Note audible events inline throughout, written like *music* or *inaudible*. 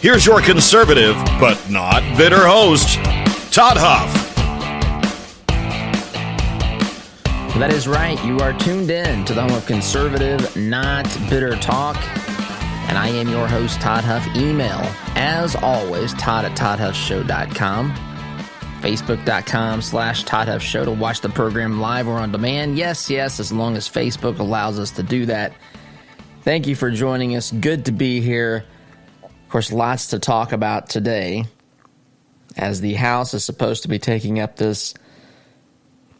Here's your conservative, but not bitter host, Todd Huff. That is right. You are tuned in to the home of conservative, not bitter talk. And I am your host, Todd Huff. Email, as always, Todd at ToddHuffShow.com. Facebook.com slash Todd Huff Show to watch the program live or on demand. Yes, yes, as long as Facebook allows us to do that. Thank you for joining us. Good to be here. Of course, lots to talk about today as the House is supposed to be taking up this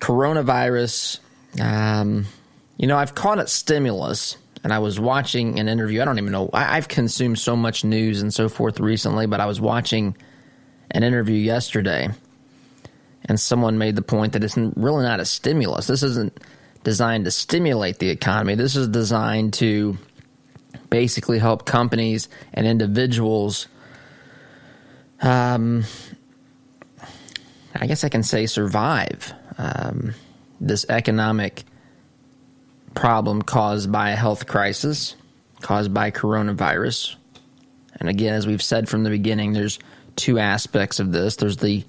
coronavirus. Um, you know, I've called it stimulus, and I was watching an interview. I don't even know. I, I've consumed so much news and so forth recently, but I was watching an interview yesterday, and someone made the point that it's really not a stimulus. This isn't designed to stimulate the economy. This is designed to basically help companies and individuals. Um, I guess I can say survive um, this economic problem caused by a health crisis, caused by coronavirus. And again, as we've said from the beginning, there's two aspects of this there's the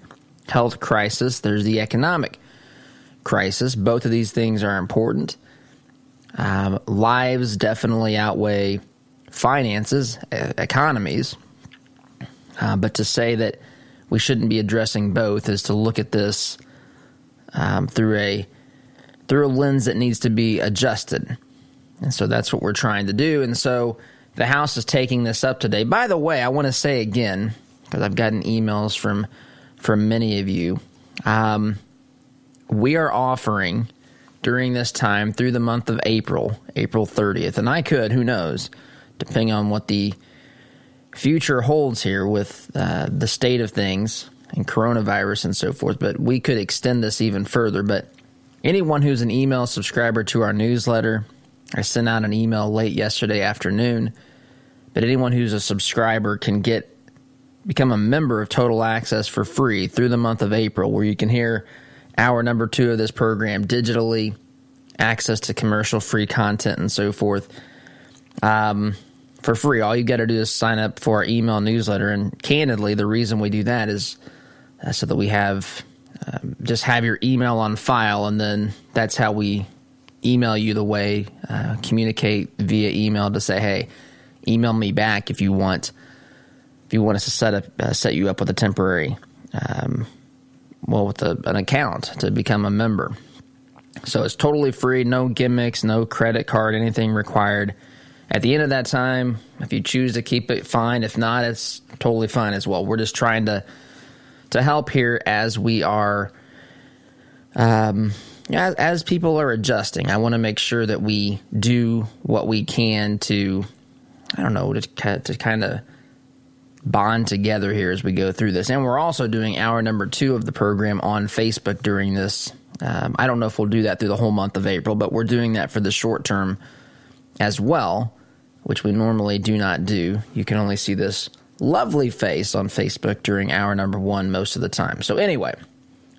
health crisis, there's the economic crisis. Both of these things are important. Um, lives definitely outweigh finances, economies. Uh, but to say that we shouldn't be addressing both is to look at this um, through a through a lens that needs to be adjusted. And so that's what we're trying to do. And so the House is taking this up today. By the way, I want to say again because I've gotten emails from from many of you. Um, we are offering during this time through the month of April, April 30th, and I could, who knows, depending on what the future holds here with uh, the state of things and coronavirus and so forth. But we could extend this even further. But anyone who's an email subscriber to our newsletter, I sent out an email late yesterday afternoon. But anyone who's a subscriber can get become a member of Total Access for free through the month of April, where you can hear hour number two of this program digitally, access to commercial free content and so forth. Um, for free. All you got to do is sign up for our email newsletter. And candidly, the reason we do that is uh, so that we have um, just have your email on file, and then that's how we email you the way, uh, communicate via email to say, hey, email me back if you want. If you want us to set up uh, set you up with a temporary, um, well, with a, an account to become a member. So it's totally free, no gimmicks, no credit card, anything required. At the end of that time, if you choose to keep it, fine. If not, it's totally fine as well. We're just trying to to help here as we are, um, as, as people are adjusting. I want to make sure that we do what we can to, I don't know, to to kind of bond together here as we go through this. And we're also doing hour number two of the program on Facebook during this. Um, I don't know if we'll do that through the whole month of April, but we're doing that for the short term as well which we normally do not do. You can only see this lovely face on Facebook during hour number one most of the time. So, anyway,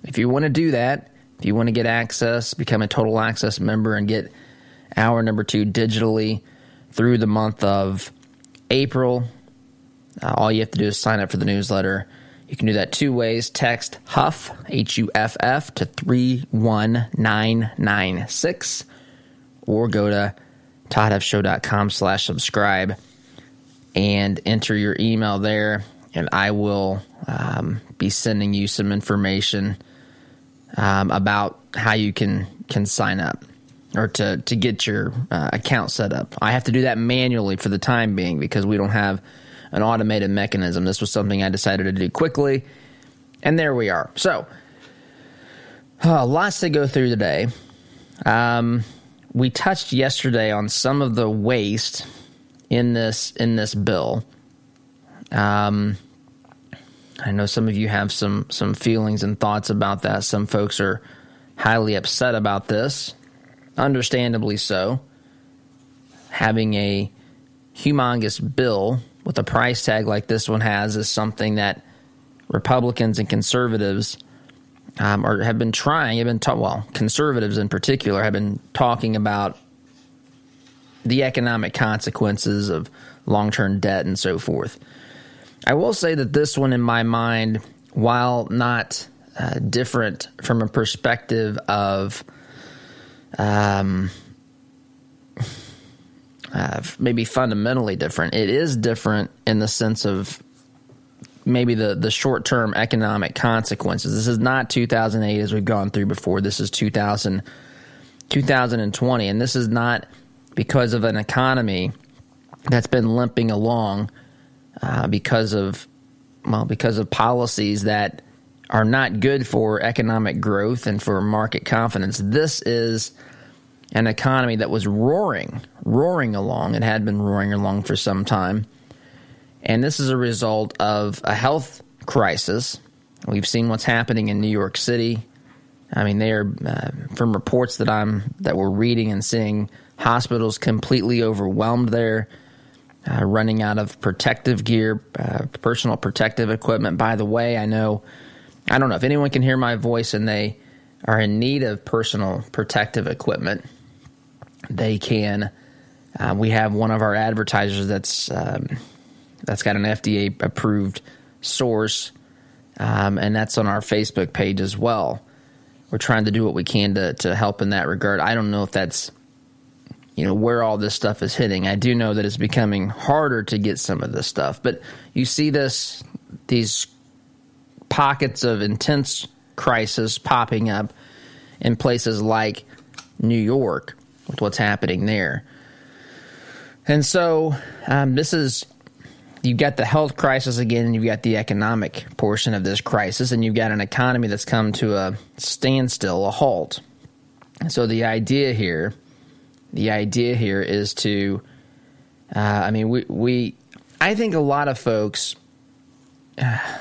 if you want to do that, if you want to get access, become a total access member, and get hour number two digitally through the month of April, uh, all you have to do is sign up for the newsletter. You can do that two ways. Text HUFF, H U F F, to 31996, or go to toddhuffshow.com slash subscribe and enter your email there, and I will um, be sending you some information um, about how you can can sign up or to to get your uh, account set up. I have to do that manually for the time being because we don't have an automated mechanism. This was something I decided to do quickly, and there we are. So, uh, lots to go through today. Um, we touched yesterday on some of the waste in this in this bill. Um, I know some of you have some some feelings and thoughts about that. Some folks are highly upset about this, understandably so. Having a humongous bill with a price tag like this one has is something that Republicans and conservatives um, or have been trying, have been ta- well, conservatives in particular have been talking about the economic consequences of long term debt and so forth. I will say that this one, in my mind, while not uh, different from a perspective of um, uh, maybe fundamentally different, it is different in the sense of maybe the, the short term economic consequences. This is not 2008 as we've gone through before. This is 2000, 2020. And this is not because of an economy that's been limping along uh, because of well because of policies that are not good for economic growth and for market confidence. This is an economy that was roaring, roaring along. It had been roaring along for some time. And this is a result of a health crisis. We've seen what's happening in New York City. I mean, they are uh, from reports that I'm that we're reading and seeing hospitals completely overwhelmed there uh, running out of protective gear, uh, personal protective equipment. By the way, I know, I don't know if anyone can hear my voice and they are in need of personal protective equipment. They can. Uh, we have one of our advertisers that's um, that's got an FDA approved source, um, and that's on our Facebook page as well. We're trying to do what we can to to help in that regard. I don't know if that's you know where all this stuff is hitting. I do know that it's becoming harder to get some of this stuff, but you see this these pockets of intense crisis popping up in places like New York with what's happening there. And so um, this is you've got the health crisis again, and you've got the economic portion of this crisis, and you've got an economy that's come to a standstill, a halt. So the idea here the idea here is to, uh, I mean, we, we, I think a lot of folks, uh, *sighs*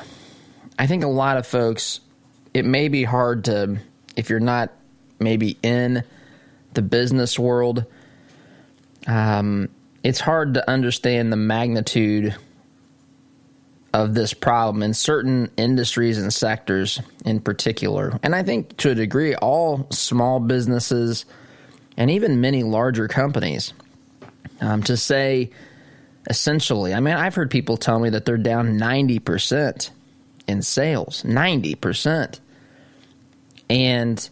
I think a lot of folks, it may be hard to, if you're not maybe in the business world, um, it's hard to understand the magnitude of this problem in certain industries and sectors in particular. And I think to a degree, all small businesses, and even many larger companies um, to say essentially, I mean, I've heard people tell me that they're down 90% in sales, 90%. And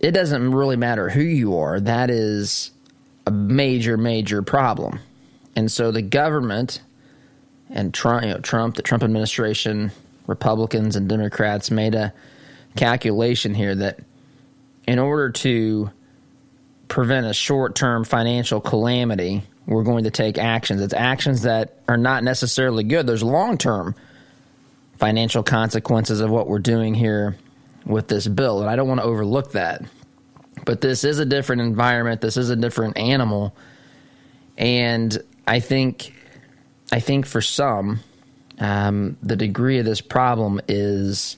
it doesn't really matter who you are, that is a major, major problem. And so the government and Trump, you know, Trump, the Trump administration, Republicans and Democrats made a calculation here that in order to prevent a short term financial calamity, we're going to take actions. It's actions that are not necessarily good. There's long term financial consequences of what we're doing here with this bill, and I don't want to overlook that. But this is a different environment. This is a different animal, and I think, I think for some, um, the degree of this problem is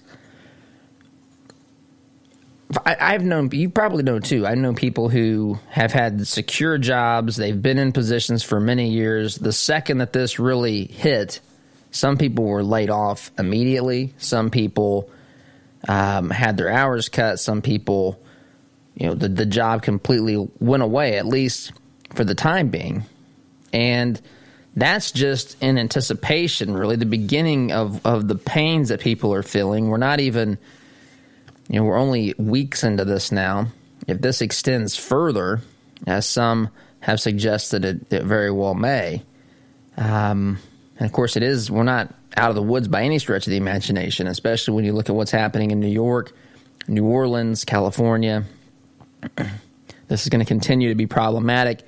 I, have known you probably know too. I know people who have had secure jobs. They've been in positions for many years. The second that this really hit, some people were laid off immediately. Some people um, had their hours cut. Some people, you know, the the job completely went away. At least for the time being, and that's just in anticipation. Really, the beginning of of the pains that people are feeling. We're not even you know, we're only weeks into this now. If this extends further, as some have suggested it, it very well may, Um, and of course, it is, we're not out of the woods by any stretch of the imagination, especially when you look at what's happening in New York, New Orleans, California. *clears throat* this is going to continue to be problematic.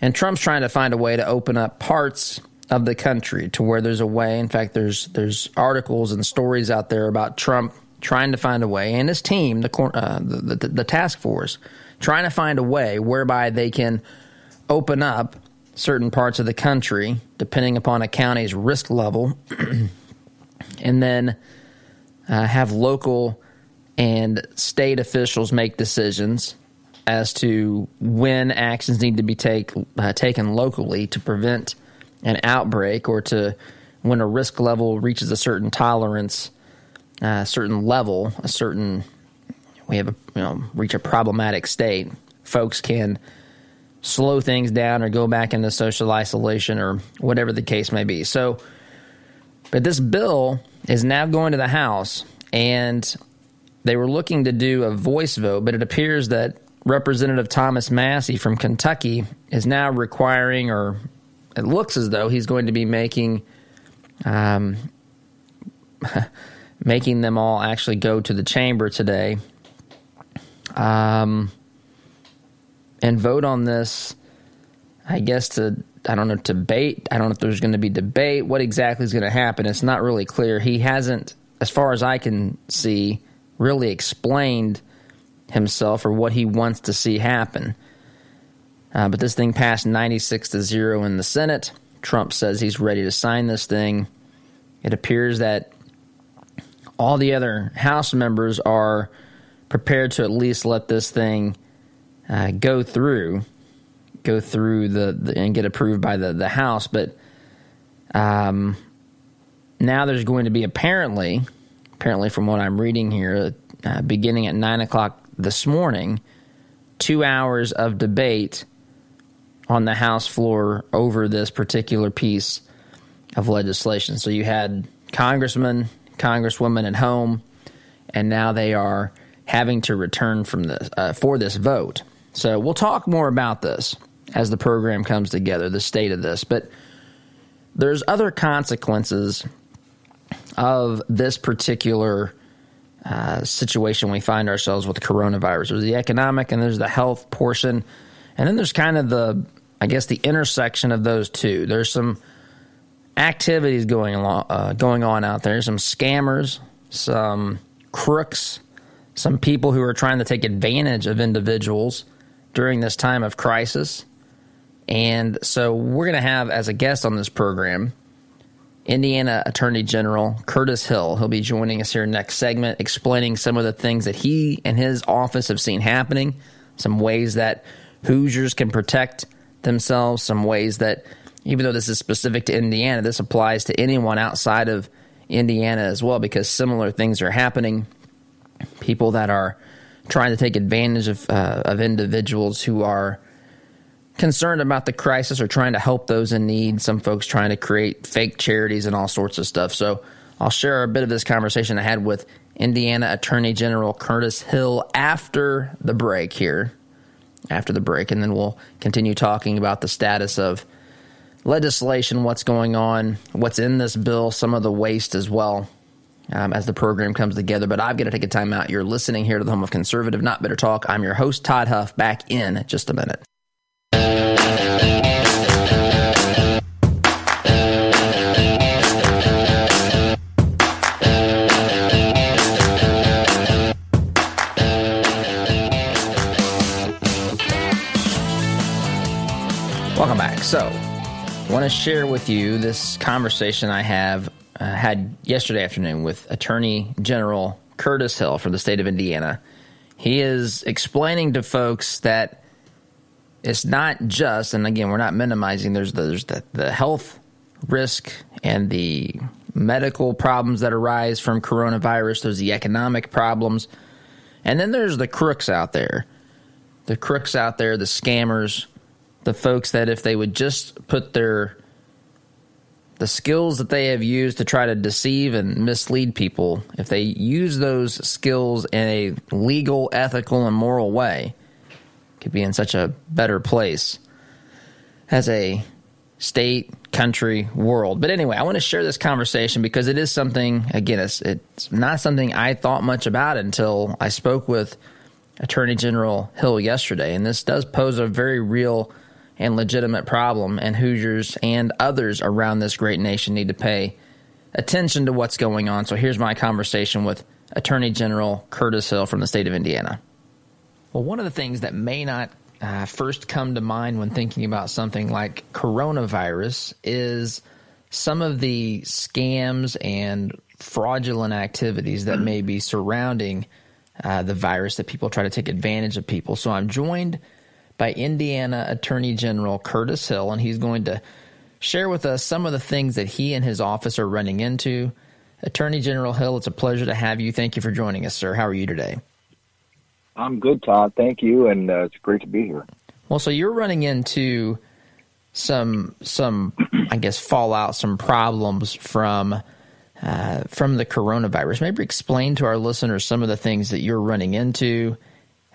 And Trump's trying to find a way to open up parts of the country to where there's a way. In fact, there's there's articles and stories out there about Trump trying to find a way, and his team, the uh, the, the, the task force, trying to find a way whereby they can open up certain parts of the country, depending upon a county's risk level, *clears throat* and then uh, have local and state officials make decisions as to when actions need to be take, uh, taken locally to prevent an outbreak or to when a risk level reaches a certain tolerance, a uh, certain level, a certain we have a, you know reach a problematic state, folks can slow things down or go back into social isolation or whatever the case may be. So, but this bill is now going to the House, and they were looking to do a voice vote, but it appears that Representative Thomas Massie from Kentucky is now requiring, or it looks as though he's going to be making, um, *laughs* making them all actually go to the chamber today, um, and vote on this. I guess to I don't know debate. I don't know if there's going to be debate. What exactly is going to happen? It's not really clear. He hasn't, as far as I can see, really explained himself or what he wants to see happen. Uh, but this thing passed 96 to 0 in the Senate. Trump says he's ready to sign this thing. It appears that all the other House members are prepared to at least let this thing uh, go through, go through the, the, and get approved by the the House. But um, now there's going to be apparently, apparently from what I'm reading here, uh, beginning at nine o'clock this morning, two hours of debate on the House floor over this particular piece of legislation. So you had congressmen, congresswomen at home, and now they are having to return from this uh, for this vote. So we'll talk more about this as the program comes together, the state of this. But there's other consequences of this particular uh, situation we find ourselves with coronavirus. There's the economic and there's the health portion. And then there's kind of the, I guess, the intersection of those two. There's some activities going along, uh, going on out there, some scammers, some crooks, some people who are trying to take advantage of individuals during this time of crisis. And so we're going to have as a guest on this program Indiana Attorney General Curtis Hill. He'll be joining us here next segment, explaining some of the things that he and his office have seen happening, some ways that Hoosiers can protect themselves, some ways that, even though this is specific to Indiana, this applies to anyone outside of Indiana as well, because similar things are happening. People that are trying to take advantage of uh, of individuals who are concerned about the crisis or trying to help those in need. Some folks trying to create fake charities and all sorts of stuff. So I'll share a bit of this conversation I had with Indiana Attorney General Curtis Hill after the break here. After the break, and then we'll continue talking about the status of legislation, what's going on, what's in this bill, some of the waste as well. Um, as the program comes together. But I've got to take a time out. You're listening here to the home of conservative, not bitter talk. I'm your host, Todd Huff, back in just a minute. Share with you this conversation I have uh, had yesterday afternoon with Attorney General Curtis Hill from the state of Indiana. He is explaining to folks that it's not just, and again, we're not minimizing. There's the, there's the, the health risk and the medical problems that arise from coronavirus. There's the economic problems, and then there's the crooks out there. The crooks out there, the scammers, the folks that if they would just put their the skills that they have used to try to deceive and mislead people, if they use those skills in a legal, ethical, and moral way, could be in such a better place. As a state, country, world. But anyway, I want to share this conversation because it is something, again, it's, it's not something I thought much about until I spoke with Attorney General Hill yesterday. And this does pose a very real and legitimate problem, and Hoosiers and others around this great nation need to pay attention to what's going on. So here's my conversation with Attorney General Curtis Hill from the state of Indiana. Well, one of the things that may not uh, first come to mind when thinking about something like coronavirus is some of the scams and fraudulent activities that may be surrounding uh, the virus that people try to take advantage of people. So I'm joined by Indiana Attorney General Curtis Hill, and he's going to share with us some of the things that he and his office are running into. Attorney General Hill, it's a pleasure to have you. Thank you for joining us, sir. How are you today? I'm good, Todd. Thank you, and uh, it's great to be here. Well, so you're running into some some I guess fallout, some problems from uh, from the coronavirus. Maybe explain to our listeners some of the things that you're running into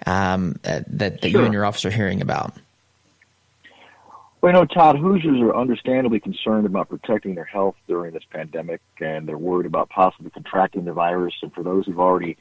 um, that that, sure. you and your office are hearing about. Well, you know, Todd, Hoosiers are understandably concerned about protecting their health during this pandemic, and they're worried about possibly contracting the virus. And for those who've already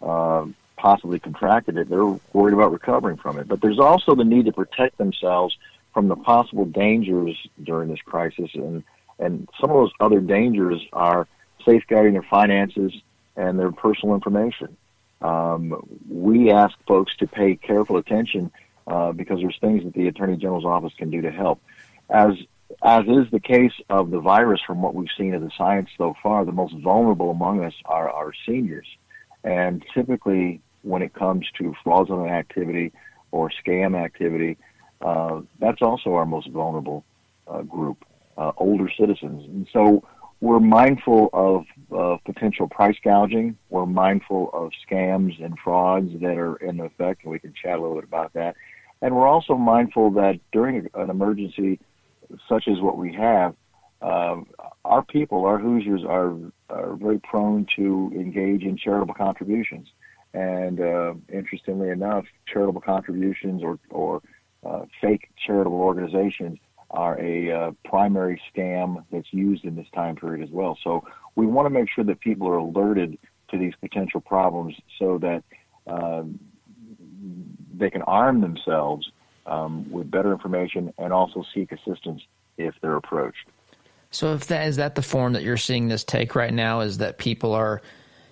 um, possibly contracted it, they're worried about recovering from it. But there's also the need to protect themselves from the possible dangers during this crisis, and and some of those other dangers are safeguarding their finances and their personal information. Um, we ask folks to pay careful attention uh, because there's things that the Attorney General's office can do to help. As as is the case of the virus, from what we've seen of the science so far, the most vulnerable among us are our seniors. And typically, when it comes to fraudulent activity or scam activity, uh, that's also our most vulnerable uh, group, uh, older citizens. And so we're mindful of uh, potential price gouging. We're mindful of scams and frauds that are in effect, and we can chat a little bit about that. And we're also mindful that during an emergency such as what we have, uh, our people, our Hoosiers, are, are very prone to engage in charitable contributions. And uh, interestingly enough, charitable contributions or, or uh, fake charitable organizations are a uh, primary scam that's used in this time period as well. So we want to make sure that people are alerted to these potential problems so that um, they can arm themselves um, with better information and also seek assistance if they're approached. So, if that is that the form that you're seeing this take right now, is that people are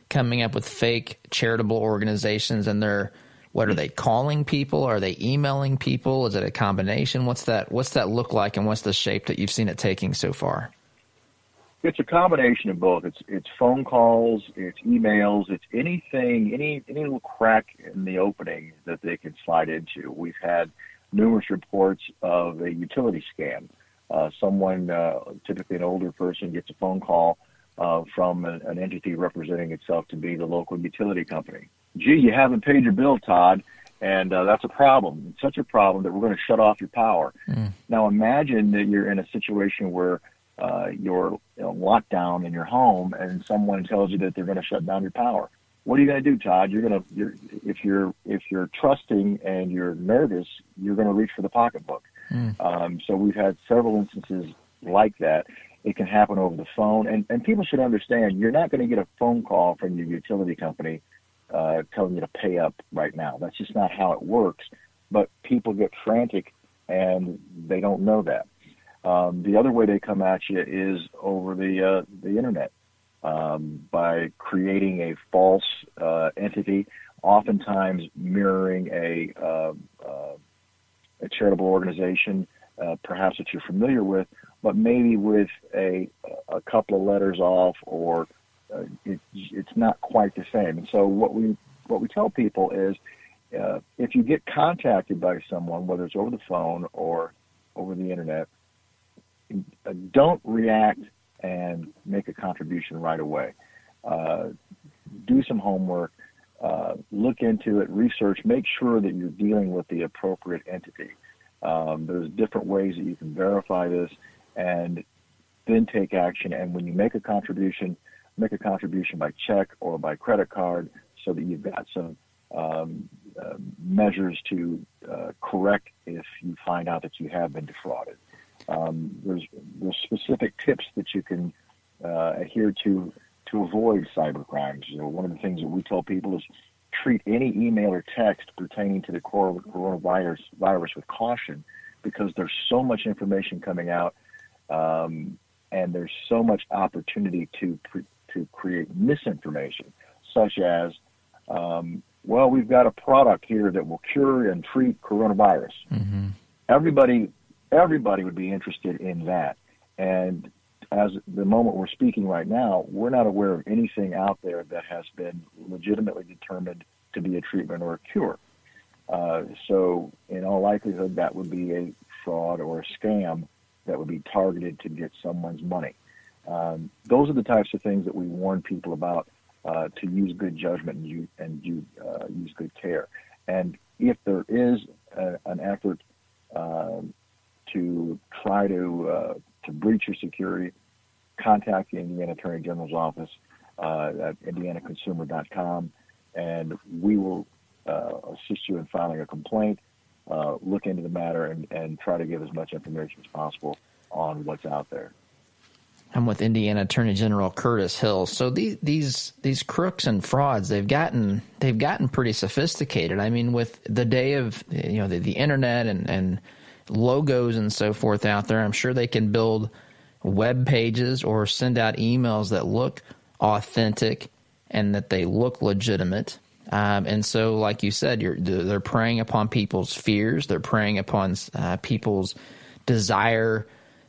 coming up with fake charitable organizations and they're what are they calling people? Are they emailing people? Is it a combination? What's that what's that look like and what's the shape that you've seen it taking so far? It's a combination of both. It's it's phone calls, it's emails, it's anything, any any little crack in the opening that they can slide into. We've had numerous reports of a utility scam. Uh, someone, uh, typically an older person, gets a phone call uh, from an, an, entity representing itself to be the local utility company. Gee, you haven't paid your bill, Todd, and uh, that's a problem. It's such a problem that we're going to shut off your power. Mm. Now imagine that you're in a situation where uh, you're you know, locked down in your home, and someone tells you that they're going to shut down your power. What are you going to do, Todd? You're going to, you're, if you're if you're trusting and you're nervous, you're going to reach for the pocketbook. Mm. Um, so we've had several instances like that. It can happen over the phone, and, and people should understand you're not going to get a phone call from your utility company uh, telling you to pay up right now. That's just not how it works. But people get frantic and they don't know that. Um, the other way they come at you is over the uh, the internet um, by creating a false uh, entity, oftentimes mirroring a, uh, uh a charitable organization, uh, perhaps that you're familiar with, but maybe with a, a couple of letters off or uh, it, it's not quite the same. And so what we what we tell people is uh, if you get contacted by someone, whether it's over the phone or over the internet, uh, don't react and make a contribution right away. Uh, do some homework, uh, look into it, research, make sure that you're dealing with the appropriate entity. Um, there's different ways that you can verify this and then take action. And when you make a contribution, make a contribution by check or by credit card so that you've got some um, uh, measures to uh, correct if you find out that you have been defrauded. Um, there's there's specific tips that you can uh, adhere to to avoid cyber crimes. You know, one of the things that we tell people is treat any email or text pertaining to the coronavirus virus with caution because there's so much information coming out um, and there's so much opportunity to to create misinformation, such as, um, well, we've got a product here that will cure and treat coronavirus. Mm-hmm. Everybody, everybody would be interested in that, and as the moment we're speaking right now, we're not aware of anything out there that has been legitimately determined to be a treatment or a cure. Uh, so, in all likelihood, that would be a fraud or a scam that would be targeted to get someone's money. Um, those are the types of things that we warn people about uh, to use good judgment and, use, and use, uh, use good care. And if there is a, an effort uh, to try to uh, to breach your security, contact the Indiana Attorney General's office uh, at indianaconsumer.com, and we will uh, assist you in filing a complaint look into the matter and, and try to give as much information as possible on what's out there. I'm with Indiana Attorney General Curtis Hill. So these these these crooks and frauds they've gotten they've gotten pretty sophisticated. I mean, with the day of you know the, the internet and and logos and so forth out there, I'm sure they can build web pages or send out emails that look authentic and that they look legitimate. Um, and so, like you said, they're preying upon people's fears. They're preying upon uh, people's desire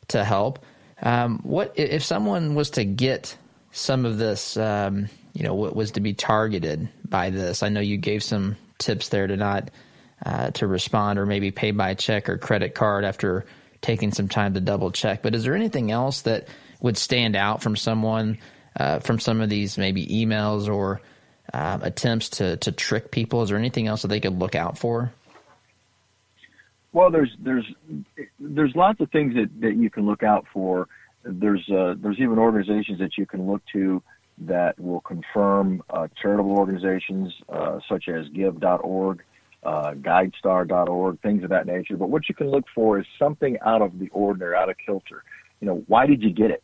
to help. Um, what if someone was to get some of this? Um, you know, what was to be targeted by this? I know you gave some tips there to not uh, to respond or maybe pay by check or credit card after taking some time to double check. But is there anything else that would stand out from someone uh, from some of these maybe emails or um, attempts to, to trick people? Is there anything else that they could look out for? Well, there's there's there's lots of things that, that you can look out for. There's uh, there's even organizations that you can look to that will confirm uh, charitable organizations uh, such as Give.org, uh, GuideStar.org, things of that nature. But what you can look for is something out of the ordinary, out of kilter. You know, why did you get it?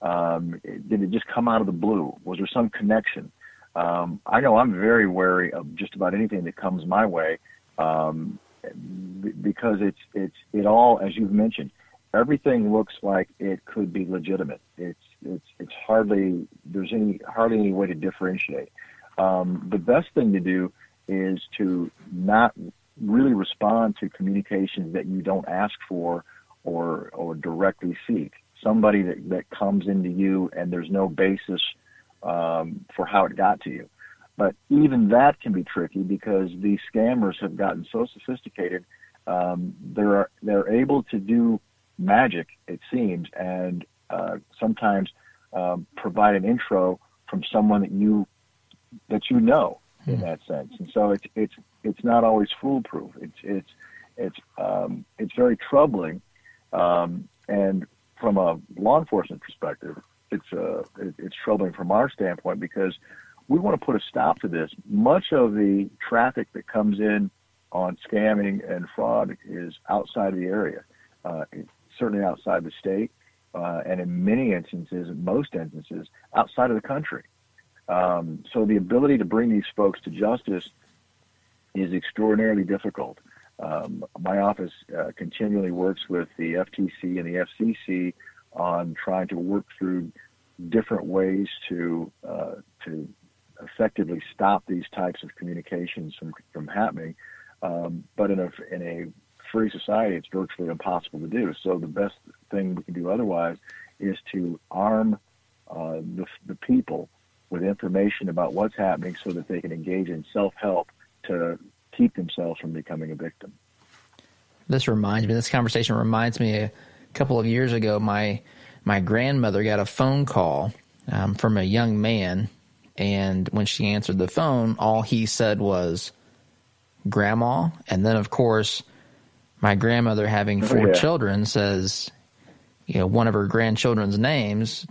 Um, did it just come out of the blue? Was there some connection? Um, I know I'm very wary of just about anything that comes my way um, because it's it's it all, as you've mentioned, everything looks like it could be legitimate. It's it's it's hardly there's any hardly any way to differentiate. Um, the best thing to do is to not really respond to communications that you don't ask for or or directly seek. Somebody that, that comes into you and there's no basis um, for how it got to you. But even that can be tricky because these scammers have gotten so sophisticated. Um, they're they're able to do magic, it seems, and uh, sometimes um, provide an intro from someone that you that you know in hmm. that sense. And so it's it's it's not always foolproof. It's it's it's um, it's very troubling. Um, and from a law enforcement perspective, it's uh, it's troubling from our standpoint because we want to put a stop to this. Much of the traffic that comes in on scamming and fraud is outside of the area, uh, certainly outside the state, uh, and in many instances, most instances, outside of the country. Um, so the ability to bring these folks to justice is extraordinarily difficult. Um, my office uh, continually works with the FTC and the FCC on trying to work through different ways to uh, to effectively stop these types of communications from from happening. Um, but in a in a free society, it's virtually impossible to do. So the best thing we can do otherwise is to arm uh, the, the people with information about what's happening so that they can engage in self-help to keep themselves from becoming a victim. This reminds me, this conversation reminds me a couple of years ago, my my grandmother got a phone call um, from a young man, and when she answered the phone, all he said was "grandma," and then of course, my grandmother, having oh, four oh, yeah. children, says, you know, one of her grandchildren's names,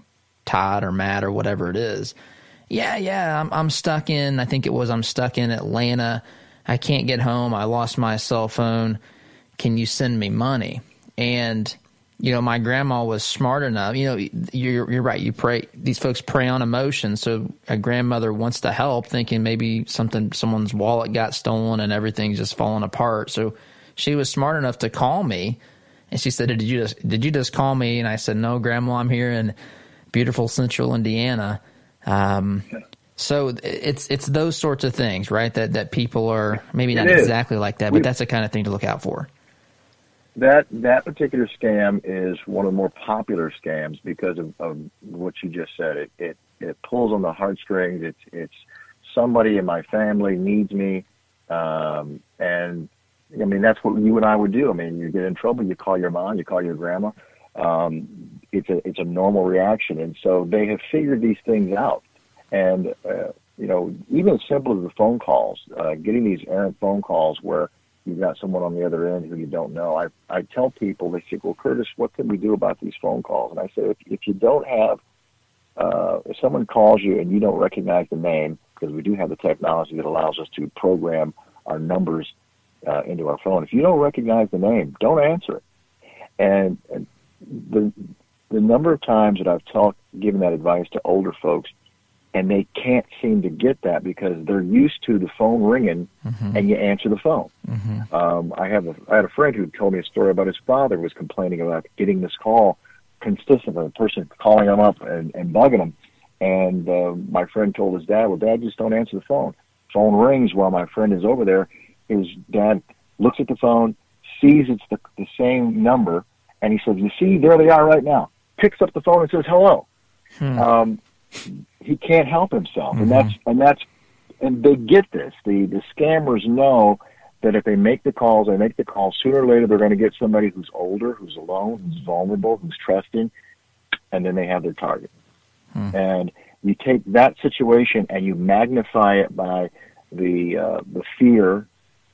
Todd or Matt or whatever it is. Yeah, yeah, I'm I'm stuck in. I think it was I'm stuck in Atlanta. I can't get home. I lost my cell phone. Can you send me money? And you know, my grandma was smart enough. You know, you're you're right. You pray. These folks prey on emotion. So a grandmother wants to help, thinking maybe something, someone's wallet got stolen and everything's just falling apart. So she was smart enough to call me, and she said, "Did you just did you just call me?" And I said, "No, Grandma, I'm here in beautiful Central Indiana." Um, so it's it's those sorts of things, right? That that people are maybe not exactly like that, but that's the kind of thing to look out for that that particular scam is one of the more popular scams because of, of what you just said. It, it it pulls on the heartstrings. It's it's somebody in my family needs me, um, and I mean that's what you and I would do. I mean, you get in trouble, you call your mom, you call your grandma. Um, it's a it's a normal reaction, and so they have figured these things out. And uh, you know, even as simple as the phone calls, uh, getting these errant phone calls where you've got someone on the other end who you don't know. I I tell people they say, well, Curtis, what can we do about these phone calls? And I say, if, if you don't have, uh, if someone calls you and you don't recognize the name, because we do have the technology that allows us to program our numbers uh, into our phone. If you don't recognize the name, don't answer it. And, and the the number of times that I've talked, given that advice to older folks, and they can't seem to get that because they're used to the phone ringing mm-hmm. and you answer the phone. Mm-hmm. Um, I have a I had a friend who told me a story about his father was complaining about getting this call consistently, a person calling him up and, and bugging him. And uh, my friend told his dad, "Well, Dad, just don't answer the phone. Phone rings while my friend is over there. His dad looks at the phone, sees it's the, the same number, and he says, "You see, there they are right now." Picks up the phone and says, "Hello." Hmm. Um, he can't help himself, mm-hmm. and that's and that's and they get this. The the scammers know that if they make the calls, they make the calls sooner or later they're going to get somebody who's older, who's alone, who's vulnerable, who's trusting, and then they have their target. Mm. And you take that situation and you magnify it by the uh, the fear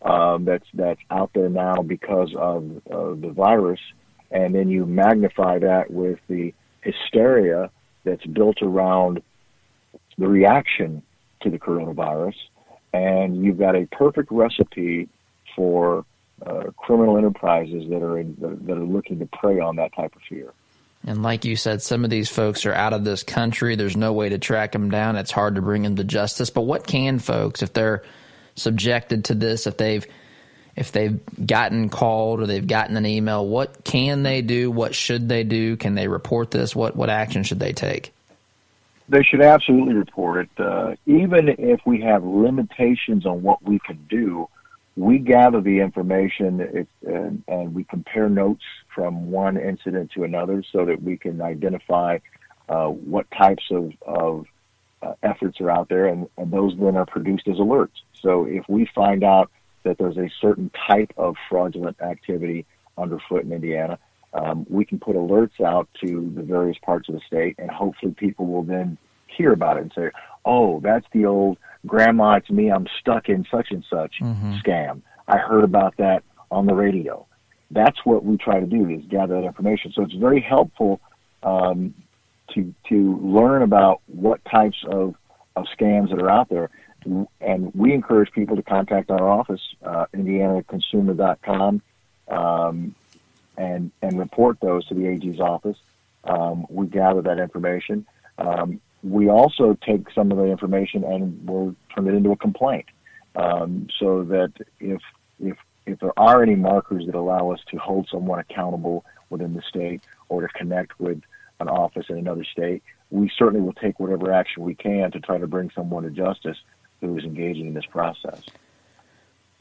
um, that's that's out there now because of uh, the virus, and then you magnify that with the hysteria that's built around the reaction to the coronavirus, and you've got a perfect recipe for uh, criminal enterprises that are in, that are looking to prey on that type of fear. And like you said, some of these folks are out of this country. There's no way to track them down. It's hard to bring them to justice. But what can folks, if they're subjected to this, if they've if they've gotten called or they've gotten an email, what can they do? What should they do? Can they report this? What what action should they take? They should absolutely report it. Uh, even if we have limitations on what we can do, we gather the information and, and, we compare notes from one incident to another so that we can identify uh, what types of, of uh, efforts are out there, and, and those then are produced as alerts. So if we find out that there's a certain type of fraudulent activity underfoot in Indiana, um, we can put alerts out to the various parts of the state, and hopefully people will then hear about it and say, "Oh, that's the old grandma. It's me. I'm stuck in such and such mm-hmm. scam. I heard about that on the radio." That's what we try to do is gather that information. So it's very helpful um, to to learn about what types of of scams that are out there and we encourage people to contact our office, uh, indianaconsumer.com, um, and and report those to the AG's office. Um, we gather that information. Um, we also take some of the information and we'll turn it into a complaint, um, so that if if if there are any markers that allow us to hold someone accountable within the state or to connect with an office in another state, we certainly will take whatever action we can to try to bring someone to justice who is engaging in this process.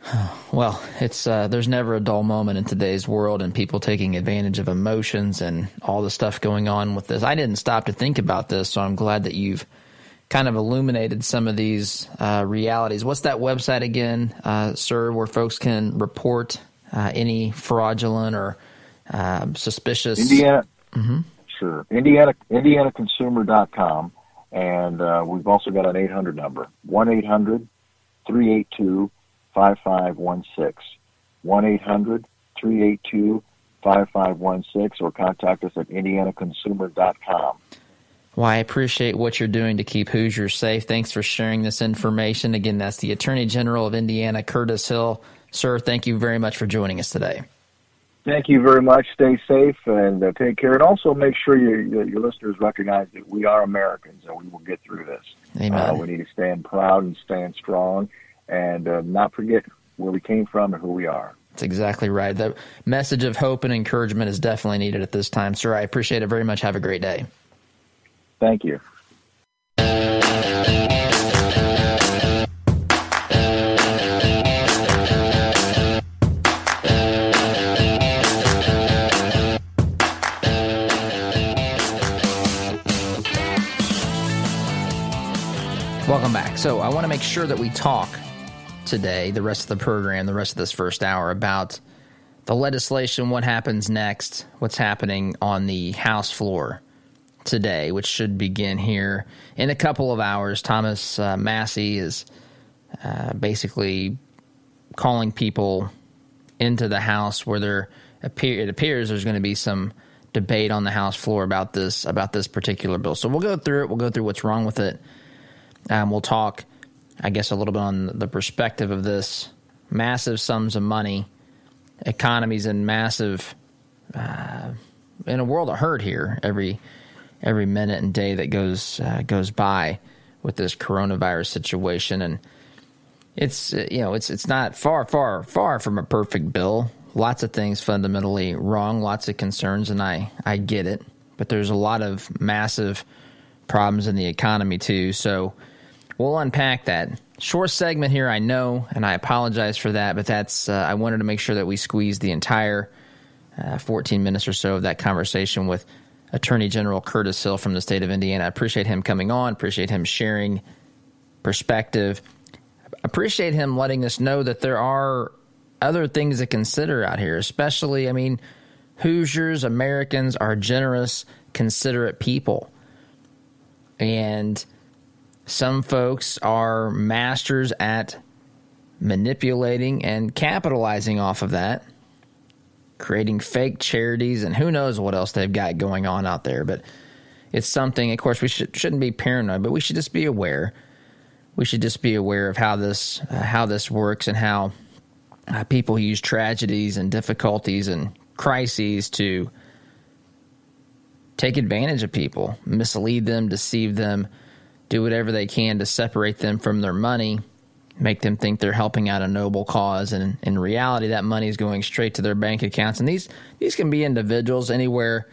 *sighs* Well, it's uh, there's never a dull moment in today's world, and people taking advantage of emotions and all the stuff going on with this. I didn't stop to think about this, so I'm glad that you've kind of illuminated some of these uh, realities. What's that website again, uh, sir, where folks can report uh, any fraudulent or um, suspicious? Indiana. Mm-hmm. Sure. Indiana IndianaConsumer.com. And uh, we've also got an 800 number, 1 800 382 5516. 1 800 382 5516 or contact us at indianaconsumer.com. Well, I appreciate what you're doing to keep Hoosiers safe. Thanks for sharing this information. Again, that's the Attorney General of Indiana, Curtis Hill. Sir, thank you very much for joining us today. Thank you very much. Stay safe and uh, take care. And also make sure your, your listeners recognize that we are Americans and we will get through this. Amen. Uh, we need to stand proud and stand strong and uh, not forget where we came from and who we are. That's exactly right. The message of hope and encouragement is definitely needed at this time. Sir, I appreciate it very much. Have a great day. Thank you. Welcome back. So, I want to make sure that we talk today, the rest of the program, the rest of this first hour, about the legislation, what happens next, what's happening on the House floor today, which should begin here in a couple of hours. Thomas uh, Massie is uh, basically calling people into the House where there appear, it appears there's going to be some debate on the House floor about this about this particular bill. So we'll go through it. We'll go through what's wrong with it um, we'll talk, I guess, a little bit on the perspective of this massive sums of money, economies in massive, uh, in a world of hurt here every every minute and day that goes uh, goes by with this coronavirus situation, and it's you know it's it's not far far far from a perfect bill. Lots of things fundamentally wrong, lots of concerns, and I I get it, but there's a lot of massive problems in the economy too. So we'll unpack that. Short segment here, I know, and I apologize for that, but that's uh, I wanted to make sure that we squeezed the entire uh, 14 minutes or so of that conversation with Attorney General Curtis Hill from the state of Indiana. I appreciate him coming on, appreciate him sharing perspective, appreciate him letting us know that there are other things to consider out here, especially, I mean, Hoosiers, Americans are generous, considerate people. And some folks are masters at manipulating and capitalizing off of that, creating fake charities, and who knows what else they've got going on out there. But it's something, of course, we should, shouldn't be paranoid, but we should just be aware. We should just be aware of how this uh, how this works and how uh, people use tragedies and difficulties and crises to take advantage of people, mislead them, deceive them do whatever they can to separate them from their money, make them think they're helping out a noble cause, and in reality, that money is going straight to their bank accounts. And these these can be individuals anywhere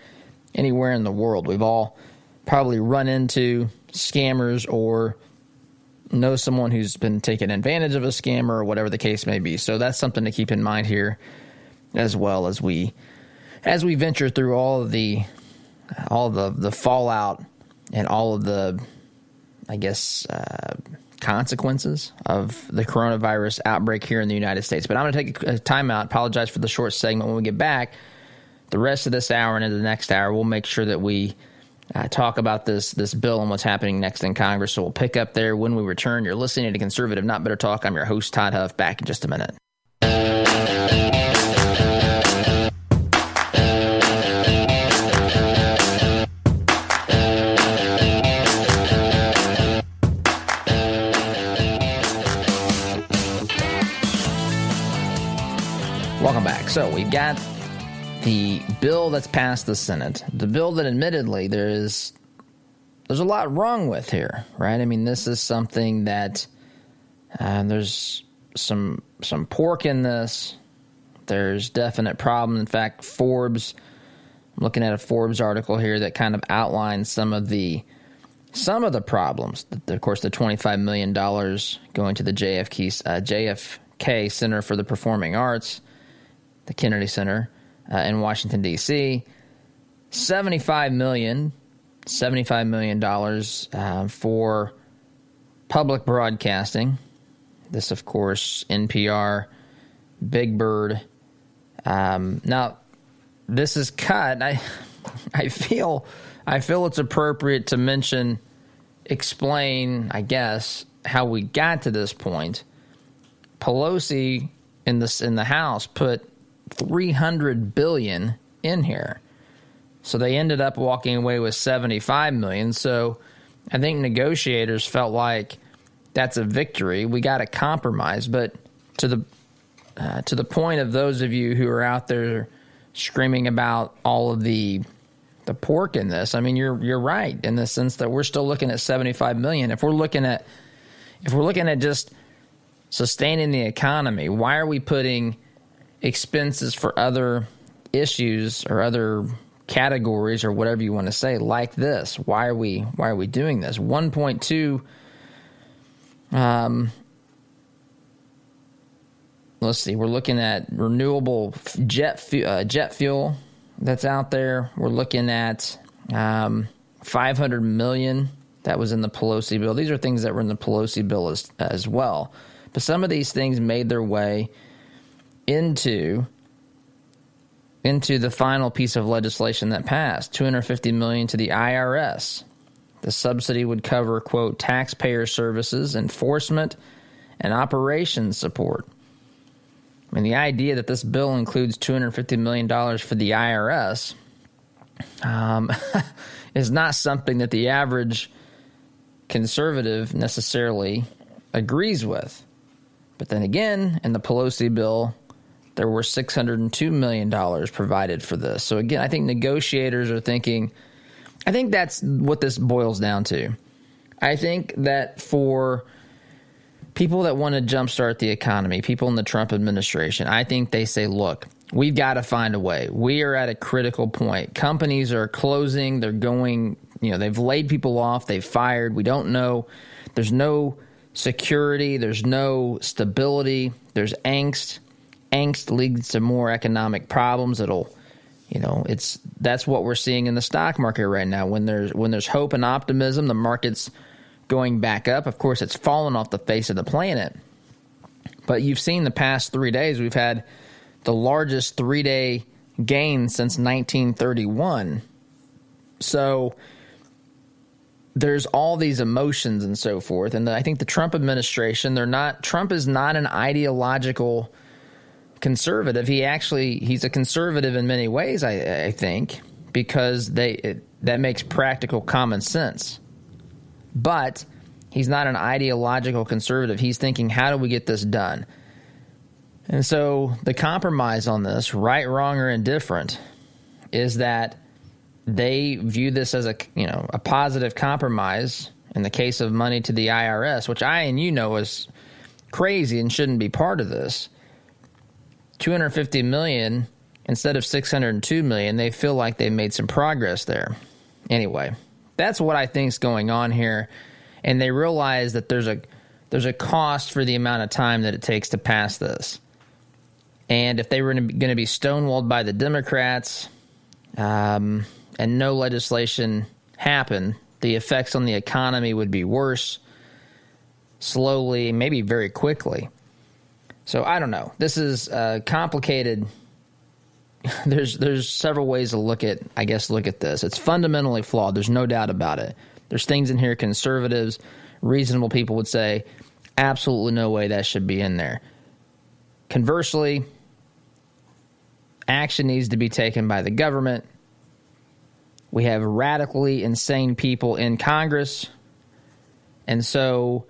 anywhere in the world. We've all probably run into scammers or know someone who's been taken advantage of a scammer or whatever the case may be. So that's something to keep in mind here as well as we as we venture through all of the all the the fallout and all of the I guess, uh, consequences of the coronavirus outbreak here in the United States. But I'm going to take a timeout, apologize for the short segment. When we get back, the rest of this hour and into the next hour, we'll make sure that we uh, talk about this this bill and what's happening next in Congress. So we'll pick up there when we return. You're listening to Conservative Not Bitter Talk. I'm your host, Todd Huff. Back in just a minute. So we've got the bill that's passed the Senate, the bill that admittedly there is there's a lot wrong with here, right? I mean, this is something that uh, there's some some pork in this. There's definite problem. In fact, Forbes. I'm looking at a Forbes article here that kind of outlines some of the some of the problems. Of course, the 25 million dollars going to the JFK uh, JFK Center for the Performing Arts the Kennedy Center uh, in Washington D.C. Seventy-five million, seventy-five million dollars uh, for public broadcasting. This, of course, NPR, Big Bird. Um, now, this is cut. I, I feel, I feel it's appropriate to mention, explain, I guess, how we got to this point. Pelosi in this in the House put 300 billion in here. So they ended up walking away with 75 million. So I think negotiators felt like that's a victory. We got a compromise, but to the uh, to the point of those of you who are out there screaming about all of the the pork in this. I mean, you're you're right in the sense that we're still looking at 75 million. If we're looking at if we're looking at just sustaining the economy, why are we putting expenses for other issues or other categories or whatever you want to say like this? Why are we why are we doing this? 1.2 um let's see, we're looking at renewable jet uh, jet fuel that's out there. We're looking at um, 500 million that was in the Pelosi bill. These are things that were in the Pelosi bill as, as well. But some of these things made their way into into the final piece of legislation that passed 250 million to the IRS. The subsidy would cover quote taxpayer services, enforcement, and operations support. I mean, the idea that this bill includes $250 million for the IRS um, *laughs* is not something that the average conservative necessarily agrees with. But then again, in the Pelosi bill, there were $602 million provided for this. So again, I think negotiators are thinking, I think that's what this boils down to. I think that for people that want to jumpstart the economy, people in the Trump administration, I think they say, look, we've got to find a way. We are at a critical point. Companies are closing, they're going, you know, they've laid people off, they've fired. We don't know. There's no security, there's no stability, there's angst. Angst leads to more economic problems. It'll you know it's that's what we're seeing in the stock market right now when there's when there's hope and optimism the market's going back up. Of course, it's fallen off the face of the planet. But you've seen the past three days, we've had the largest three day gain since 1931. So there's all these emotions and so forth. And I think the Trump administration, they're not, Trump is not an ideological conservative. He actually, he's a conservative in many ways, I, I think, because they, it, that makes practical common sense. But he's not an ideological conservative. He's thinking, how do we get this done? And so the compromise on this, right, wrong, or indifferent, is that they view this as a you know a positive compromise in the case of money to the IRS, which I and you know is crazy and shouldn't be part of this. 250 million instead of 602 million, they feel like they made some progress there. Anyway, that's what I think is going on here. And they realize that there's a there's a cost for the amount of time that it takes to pass this. And if they were going to be stonewalled by the Democrats um, and no legislation happened, the effects on the economy would be worse, slowly, maybe very quickly. So I don't know. This is a complicated *laughs* there's there's several ways to look at I guess look at this. It's fundamentally flawed. There's no doubt about it. There's things in here conservatives, reasonable people would say absolutely no way that should be in there. Conversely, action needs to be taken by the government. We have radically insane people in Congress. And so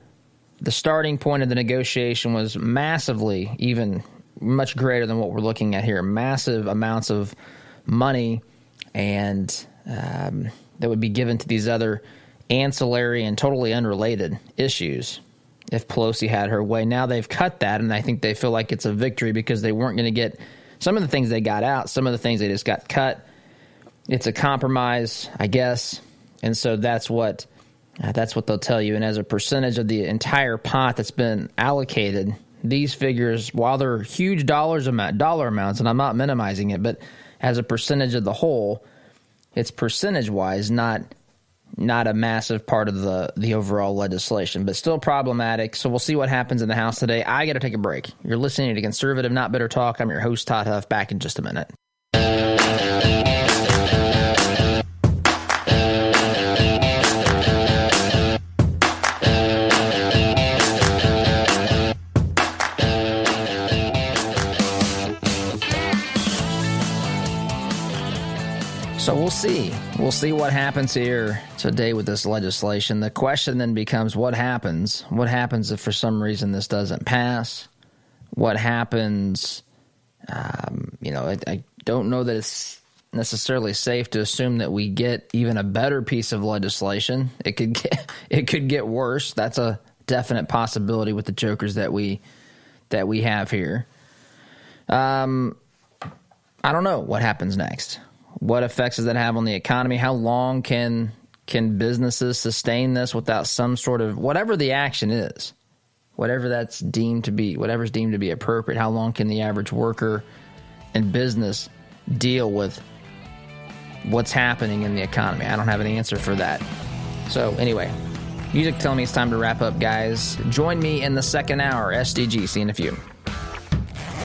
the starting point of the negotiation was massively even much greater than what we're looking at here. Massive amounts of money, and um, that would be given to these other ancillary and totally unrelated issues if Pelosi had her way. Now they've cut that, and I think they feel like it's a victory because they weren't going to get some of the things they got out, some of the things they just got cut. It's a compromise, I guess, and so that's what uh, that's what they'll tell you. And as a percentage of the entire pot that's been allocated these figures, while they're huge dollars amount, dollar amounts, and I'm not minimizing it, but as a percentage of the whole, it's percentage wise not not a massive part of the the overall legislation, but still problematic. So we'll see what happens in the House today. I got to take a break. You're listening to Conservative Not Bitter Talk. I'm your host Todd Huff. Back in just a minute. We'll see. We'll see what happens here today with this legislation. The question then becomes what happens? What happens if for some reason this doesn't pass? What happens? Um, you know, I, I, don't know that it's necessarily safe to assume that we get even a better piece of legislation. It could get *laughs* it could get worse. That's a definite possibility with the jokers that we that we have here. Um, I don't know what happens next. What effects does that have on the economy? How long can can businesses sustain this without some sort of whatever the action is, whatever that's deemed to be, whatever's deemed to be appropriate? How long can the average worker and business deal with what's happening in the economy? I don't have an answer for that. So anyway, music telling me it's time to wrap up, guys. Join me in the second hour. SDG. See you in a few.